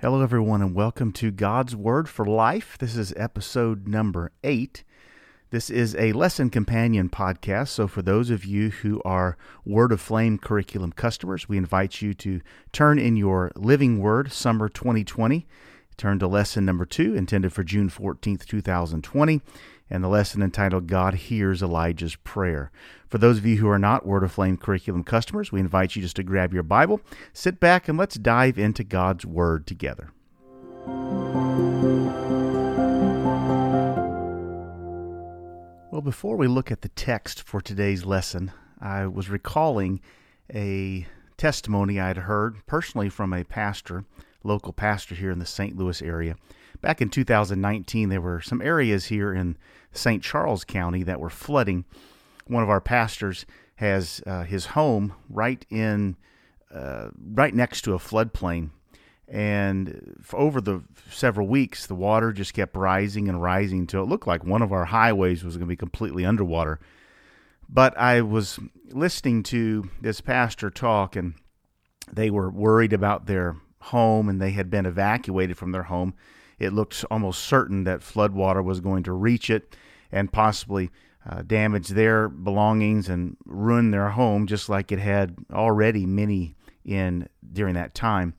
Hello, everyone, and welcome to God's Word for Life. This is episode number eight. This is a lesson companion podcast. So, for those of you who are Word Aflame curriculum customers, we invite you to turn in your Living Word Summer 2020. Turn to lesson number two, intended for June 14th, 2020 and the lesson entitled God Hears Elijah's Prayer. For those of you who are not Word Aflame curriculum customers, we invite you just to grab your Bible, sit back, and let's dive into God's Word together. Well, before we look at the text for today's lesson, I was recalling a testimony I had heard personally from a pastor, local pastor here in the St. Louis area. Back in 2019, there were some areas here in St. Charles County that were flooding. One of our pastors has uh, his home right in, uh, right next to a floodplain, and over the several weeks, the water just kept rising and rising until it looked like one of our highways was going to be completely underwater. But I was listening to this pastor talk, and they were worried about their home, and they had been evacuated from their home it looked almost certain that floodwater was going to reach it and possibly uh, damage their belongings and ruin their home, just like it had already many in during that time.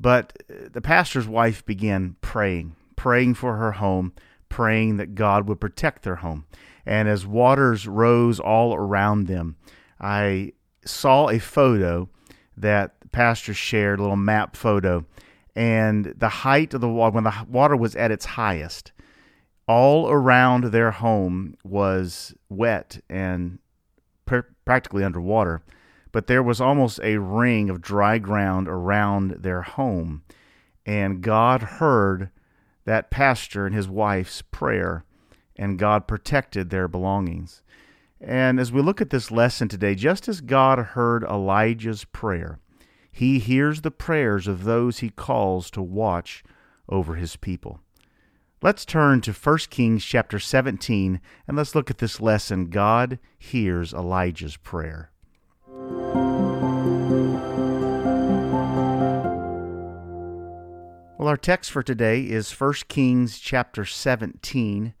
But uh, the pastor's wife began praying, praying for her home, praying that God would protect their home. And as waters rose all around them, I saw a photo that the pastor shared, a little map photo, and the height of the water, when the water was at its highest, all around their home was wet and pr- practically underwater. But there was almost a ring of dry ground around their home. And God heard that pastor and his wife's prayer, and God protected their belongings. And as we look at this lesson today, just as God heard Elijah's prayer, he hears the prayers of those he calls to watch over his people. Let's turn to 1 Kings chapter 17 and let's look at this lesson God hears Elijah's prayer. Well, our text for today is 1 Kings chapter 17,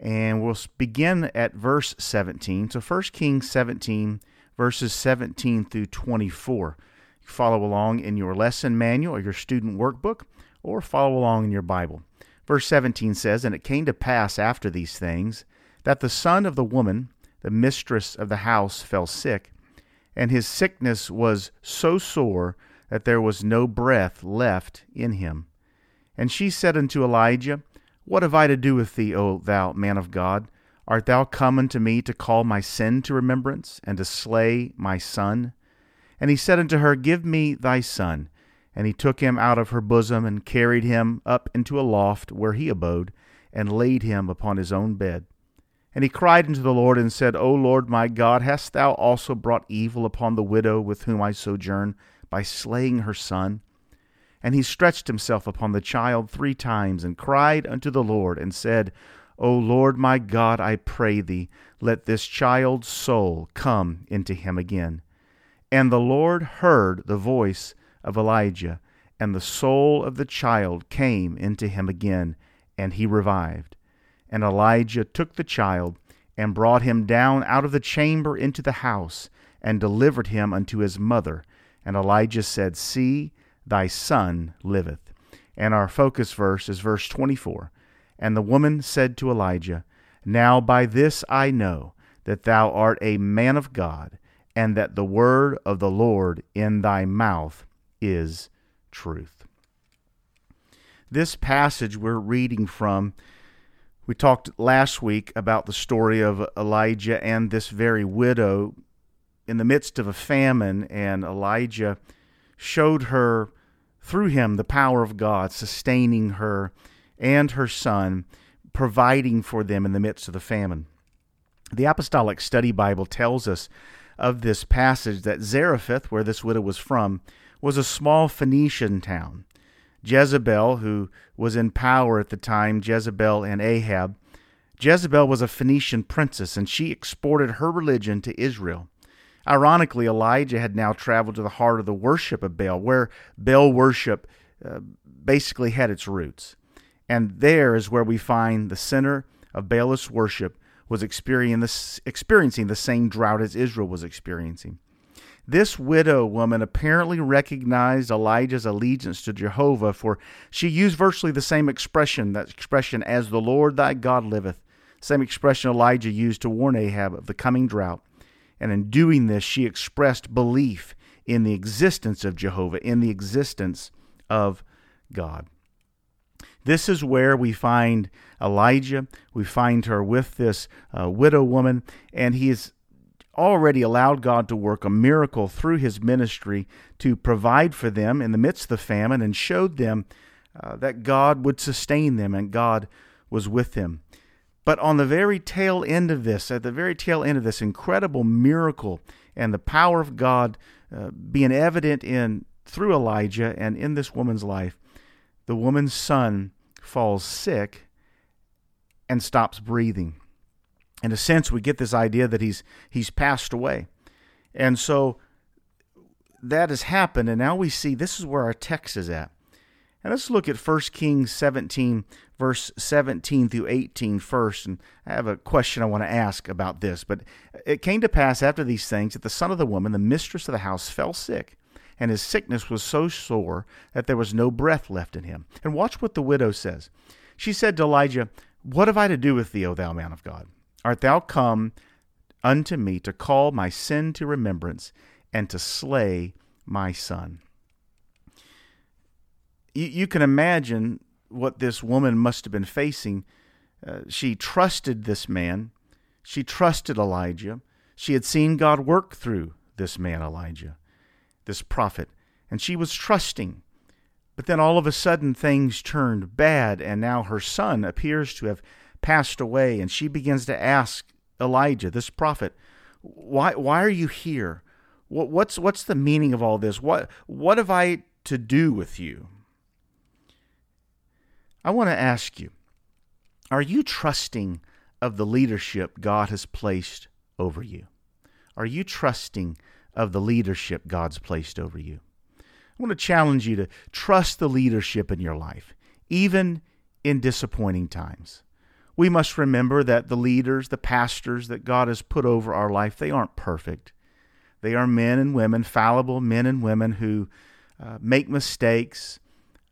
and we'll begin at verse 17. So 1 Kings 17, verses 17 through 24 follow along in your lesson manual or your student workbook, or follow along in your Bible. Verse 17 says, And it came to pass after these things that the son of the woman, the mistress of the house, fell sick, and his sickness was so sore that there was no breath left in him. And she said unto Elijah, What have I to do with thee, O thou man of God? Art thou come unto me to call my sin to remembrance, and to slay my son? And he said unto her, Give me thy son. And he took him out of her bosom, and carried him up into a loft where he abode, and laid him upon his own bed. And he cried unto the Lord, and said, O Lord my God, hast thou also brought evil upon the widow with whom I sojourn, by slaying her son? And he stretched himself upon the child three times, and cried unto the Lord, and said, O Lord my God, I pray thee, let this child's soul come into him again. And the Lord heard the voice of Elijah, and the soul of the child came into him again, and he revived. And Elijah took the child, and brought him down out of the chamber into the house, and delivered him unto his mother. And Elijah said, See, thy son liveth. And our focus verse is verse 24. And the woman said to Elijah, Now by this I know that thou art a man of God and that the word of the Lord in thy mouth is truth. This passage we're reading from, we talked last week about the story of Elijah and this very widow in the midst of a famine, and Elijah showed her through him, the power of God sustaining her and her son, providing for them in the midst of the famine. The Apostolic Study Bible tells us of this passage that Zarephath, where this widow was from, was a small Phoenician town. Jezebel, who was in power at the time, Jezebel and Ahab, Jezebel was a Phoenician princess, and she exported her religion to Israel. Ironically, Elijah had now traveled to the heart of the worship of Baal, where Baal worship uh, basically had its roots. And there is where we find the center of Baalist worship was experiencing the same drought as Israel was experiencing. This widow woman apparently recognized Elijah's allegiance to Jehovah, for she used virtually the same expression, that expression, as the Lord thy God liveth, same expression Elijah used to warn Ahab of the coming drought. And in doing this, she expressed belief in the existence of Jehovah, in the existence of God. This is where we find Elijah. We find her with this uh, widow woman, and he has already allowed God to work a miracle through his ministry to provide for them in the midst of the famine and showed them uh, that God would sustain them and God was with them. But on the very tail end of this, at the very tail end of this incredible miracle and the power of God uh, being evident in through Elijah and in this woman's life, the woman's son falls sick and stops breathing. In a sense, we get this idea that he's he's passed away. And so that has happened, and now we see this is where our text is at. And let's look at 1 Kings 17, verse 17 through 18 first. And I have a question I want to ask about this. But it came to pass after these things that the son of the woman, the mistress of the house, fell sick. And his sickness was so sore that there was no breath left in him. And watch what the widow says. She said to Elijah, What have I to do with thee, O thou man of God? Art thou come unto me to call my sin to remembrance and to slay my son? You, you can imagine what this woman must have been facing. Uh, she trusted this man. She trusted Elijah. She had seen God work through this man, Elijah, this prophet, and she was trusting. But then all of a sudden things turned bad, and now her son appears to have passed away, and she begins to ask Elijah, this prophet, why, why are you here? What, what's, what's the meaning of all this? What, what have I to do with you? I want to ask you are you trusting of the leadership God has placed over you? Are you trusting of the leadership God's placed over you? I want to challenge you to trust the leadership in your life, even in disappointing times. We must remember that the leaders, the pastors that God has put over our life, they aren't perfect. They are men and women, fallible men and women who uh, make mistakes,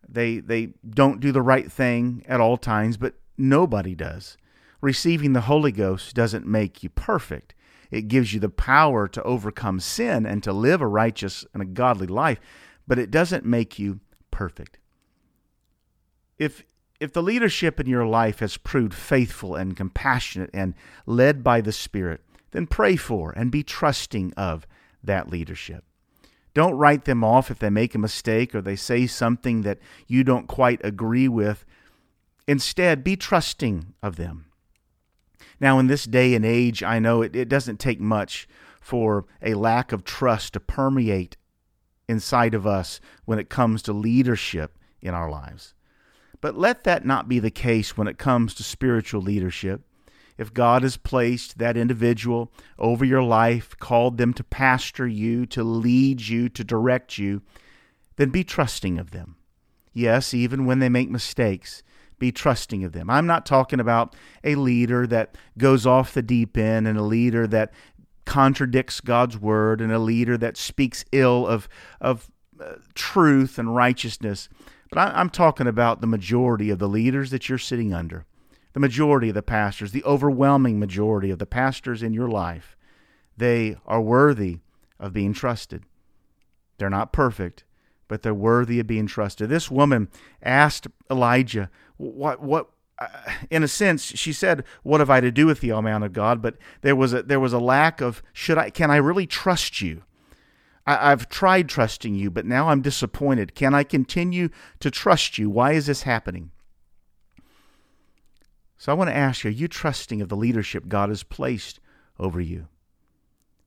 they they don't do the right thing at all times, but nobody does. Receiving the Holy Ghost doesn't make you perfect. It gives you the power to overcome sin and to live a righteous and a godly life, but it doesn't make you perfect. If if the leadership in your life has proved faithful and compassionate and led by the Spirit, then pray for and be trusting of that leadership. Don't write them off if they make a mistake or they say something that you don't quite agree with. Instead, be trusting of them. Now, in this day and age, I know it, it doesn't take much for a lack of trust to permeate inside of us when it comes to leadership in our lives. But let that not be the case when it comes to spiritual leadership if God has placed that individual over your life, called them to pastor you, to lead you, to direct you, then be trusting of them. Yes, even when they make mistakes, be trusting of them. I'm not talking about a leader that goes off the deep end and a leader that contradicts God's word and a leader that speaks ill of, of uh, truth and righteousness. But I, I'm talking about the majority of the leaders that you're sitting under the majority of the pastors, the overwhelming majority of the pastors in your life, they are worthy of being trusted. They're not perfect, but they're worthy of being trusted. This woman asked Elijah, "What? What?" In a sense, she said, "What have I to do with the O man of God?" But there was a there was a lack of should I can I really trust you? I, I've tried trusting you, but now I'm disappointed. Can I continue to trust you? Why is this happening? So I want to ask you, are you trusting of the leadership God has placed over you?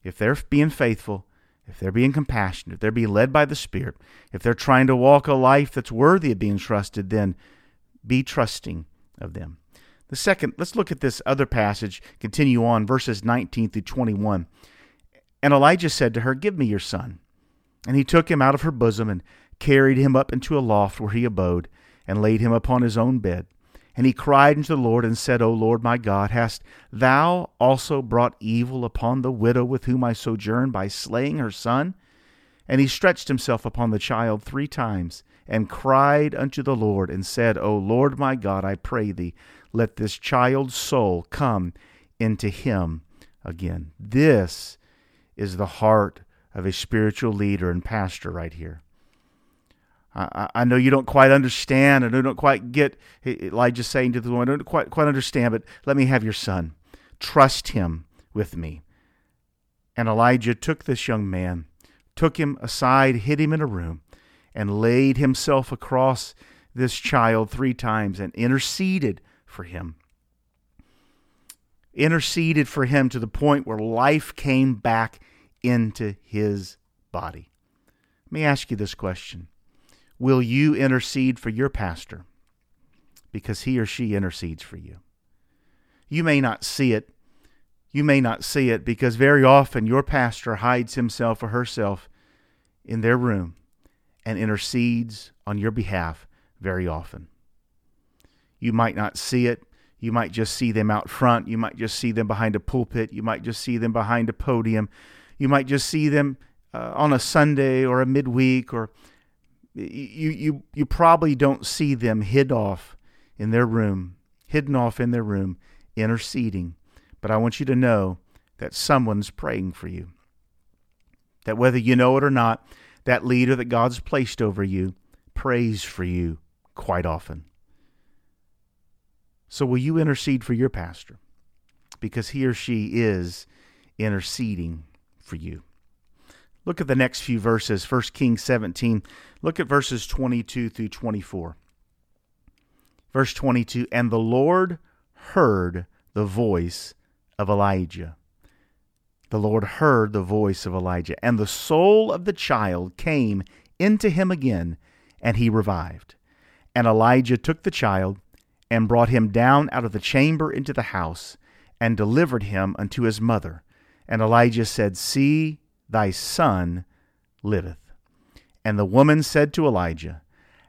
If they're being faithful, if they're being compassionate, if they're being led by the Spirit, if they're trying to walk a life that's worthy of being trusted, then be trusting of them. The second, let's look at this other passage, continue on, verses 19 through 21. And Elijah said to her, Give me your son. And he took him out of her bosom and carried him up into a loft where he abode, and laid him upon his own bed. And he cried unto the Lord and said, O Lord my God, hast thou also brought evil upon the widow with whom I sojourn by slaying her son? And he stretched himself upon the child three times, and cried unto the Lord, and said, O Lord my God, I pray thee, let this child's soul come into him again. This is the heart of a spiritual leader and pastor right here. I, I know you don't quite understand, and I don't quite get eh, eh, Elijah saying to the woman, I don't quite quite understand, but let me have your son. Trust him with me. And Elijah took this young man, took him aside, hid him in a room, and laid himself across this child three times and interceded for him. Interceded for him to the point where life came back into his body. Let me ask you this question Will you intercede for your pastor? Because he or she intercedes for you. You may not see it. You may not see it because very often your pastor hides himself or herself in their room and intercedes on your behalf very often. You might not see it. You might just see them out front. You might just see them behind a pulpit. You might just see them behind a podium. You might just see them uh, on a Sunday or a midweek or you, you, you probably don't see them hid off in their room, hidden off in their room, interceding. But I want you to know that someone's praying for you. That whether you know it or not, that leader that God's placed over you prays for you quite often. So, will you intercede for your pastor? Because he or she is interceding for you. Look at the next few verses, 1 Kings 17. Look at verses 22 through 24. Verse 22 And the Lord heard the voice of Elijah. The Lord heard the voice of Elijah, and the soul of the child came into him again, and he revived. And Elijah took the child and brought him down out of the chamber into the house, and delivered him unto his mother. And Elijah said, See, thy son liveth. And the woman said to Elijah,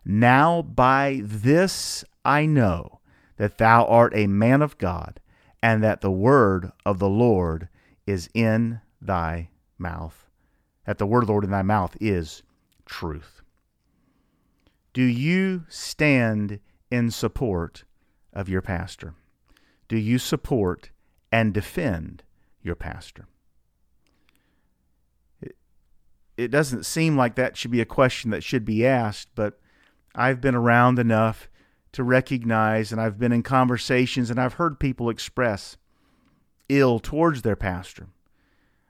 Now by this I know that thou art a man of God, and that the word of the Lord is in thy mouth. That the word Lord in thy mouth is truth. Do you stand in support of your pastor? Do you support and defend your pastor? it doesn't seem like that should be a question that should be asked, but I've been around enough to recognize, and I've been in conversations, and I've heard people express ill towards their pastor.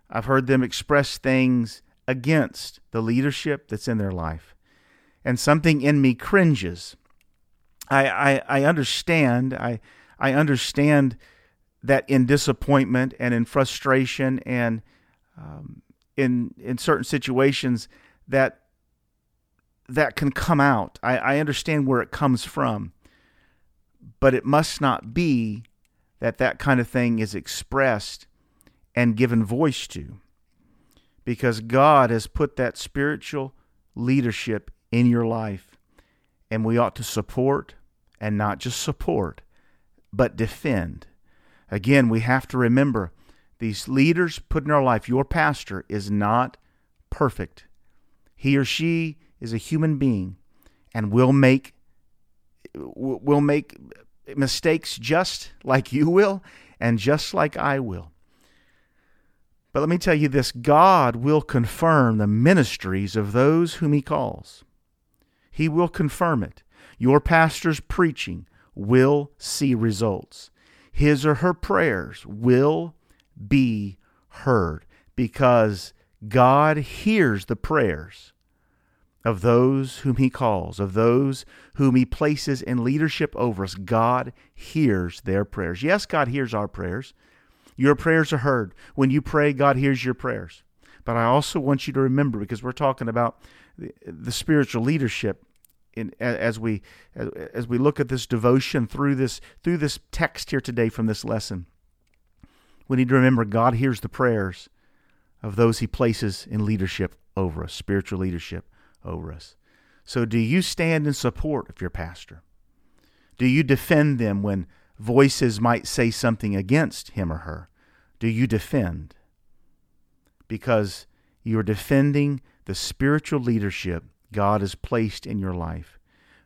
I've heard them express things against the leadership that's in their life. And something in me cringes. I, I, I understand. I, I understand that in disappointment and in frustration and um, in in certain situations that that can come out. I, I understand where it comes from, but it must not be that that kind of thing is expressed and given voice to, because God has put that spiritual leadership in your life, and we ought to support and not just support, but defend. Again, we have to remember these leaders put in our life, your pastor is not perfect. He or she is a human being and will make will make mistakes just like you will and just like I will. But let me tell you this God will confirm the ministries of those whom He calls. He will confirm it. Your pastor's preaching will see results. His or her prayers will be heard because God hears the prayers of those whom He calls, of those whom He places in leadership over us. God hears their prayers. Yes, God hears our prayers. Your prayers are heard. When you pray, God hears your prayers. But I also want you to remember, because we're talking about the, the spiritual leadership in, as we as we look at this devotion through this through this text here today from this lesson. We need to remember God hears the prayers of those He places in leadership over us, spiritual leadership over us. So, do you stand in support of your pastor? Do you defend them when voices might say something against him or her? Do you defend? Because you're defending the spiritual leadership God has placed in your life.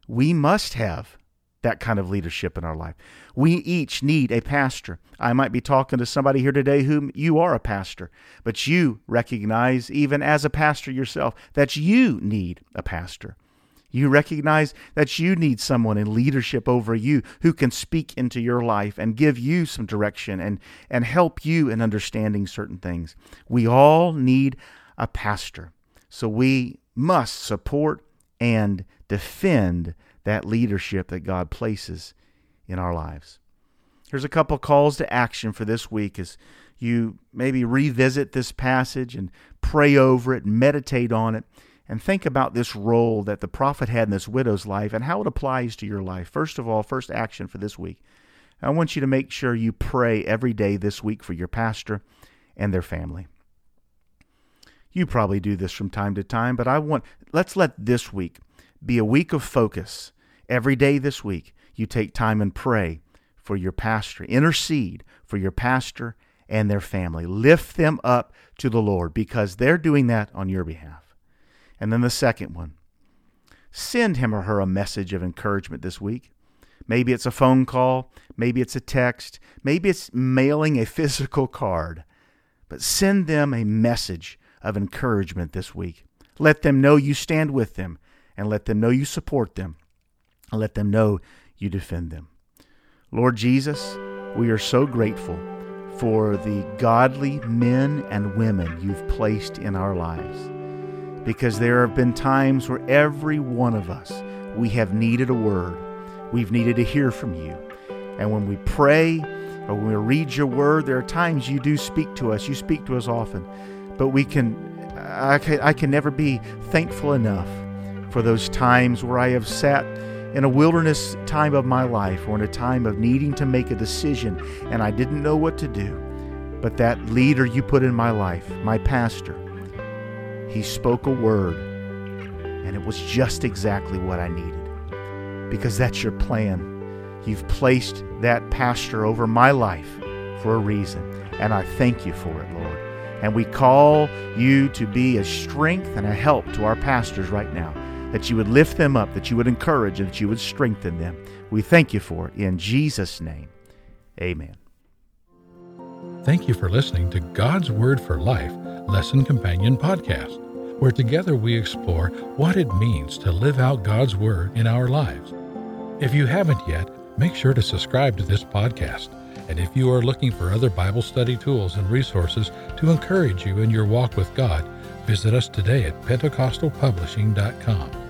We must have that kind of leadership in our life. We each need a pastor. I might be talking to somebody here today whom you are a pastor, but you recognize, even as a pastor yourself, that you need a pastor. You recognize that you need someone in leadership over you who can speak into your life and give you some direction and, and help you in understanding certain things. We all need a pastor. So we must support and defend that leadership that God places in our lives. Here's a couple calls to action for this week as you maybe revisit this passage and pray over it, and meditate on it, and think about this role that the prophet had in this widow's life and how it applies to your life. First of all, first action for this week. I want you to make sure you pray every day this week for your pastor and their family. You probably do this from time to time, but I want let's let this week be a week of focus Every day this week, you take time and pray for your pastor, intercede for your pastor and their family. Lift them up to the Lord because they're doing that on your behalf. And then the second one send him or her a message of encouragement this week. Maybe it's a phone call, maybe it's a text, maybe it's mailing a physical card. But send them a message of encouragement this week. Let them know you stand with them and let them know you support them let them know you defend them. Lord Jesus, we are so grateful for the godly men and women you've placed in our lives. Because there have been times where every one of us, we have needed a word. We've needed to hear from you. And when we pray or when we read your word, there are times you do speak to us. You speak to us often. But we can, I can, I can never be thankful enough for those times where I have sat in a wilderness time of my life or in a time of needing to make a decision and I didn't know what to do. But that leader you put in my life, my pastor, he spoke a word and it was just exactly what I needed. Because that's your plan. You've placed that pastor over my life for a reason. And I thank you for it, Lord. And we call you to be a strength and a help to our pastors right now that you would lift them up, that you would encourage, and that you would strengthen them. We thank you for it. In Jesus' name, amen. Thank you for listening to God's Word for Life Lesson Companion Podcast, where together we explore what it means to live out God's Word in our lives. If you haven't yet, make sure to subscribe to this podcast. And if you are looking for other Bible study tools and resources to encourage you in your walk with God, visit us today at PentecostalPublishing.com.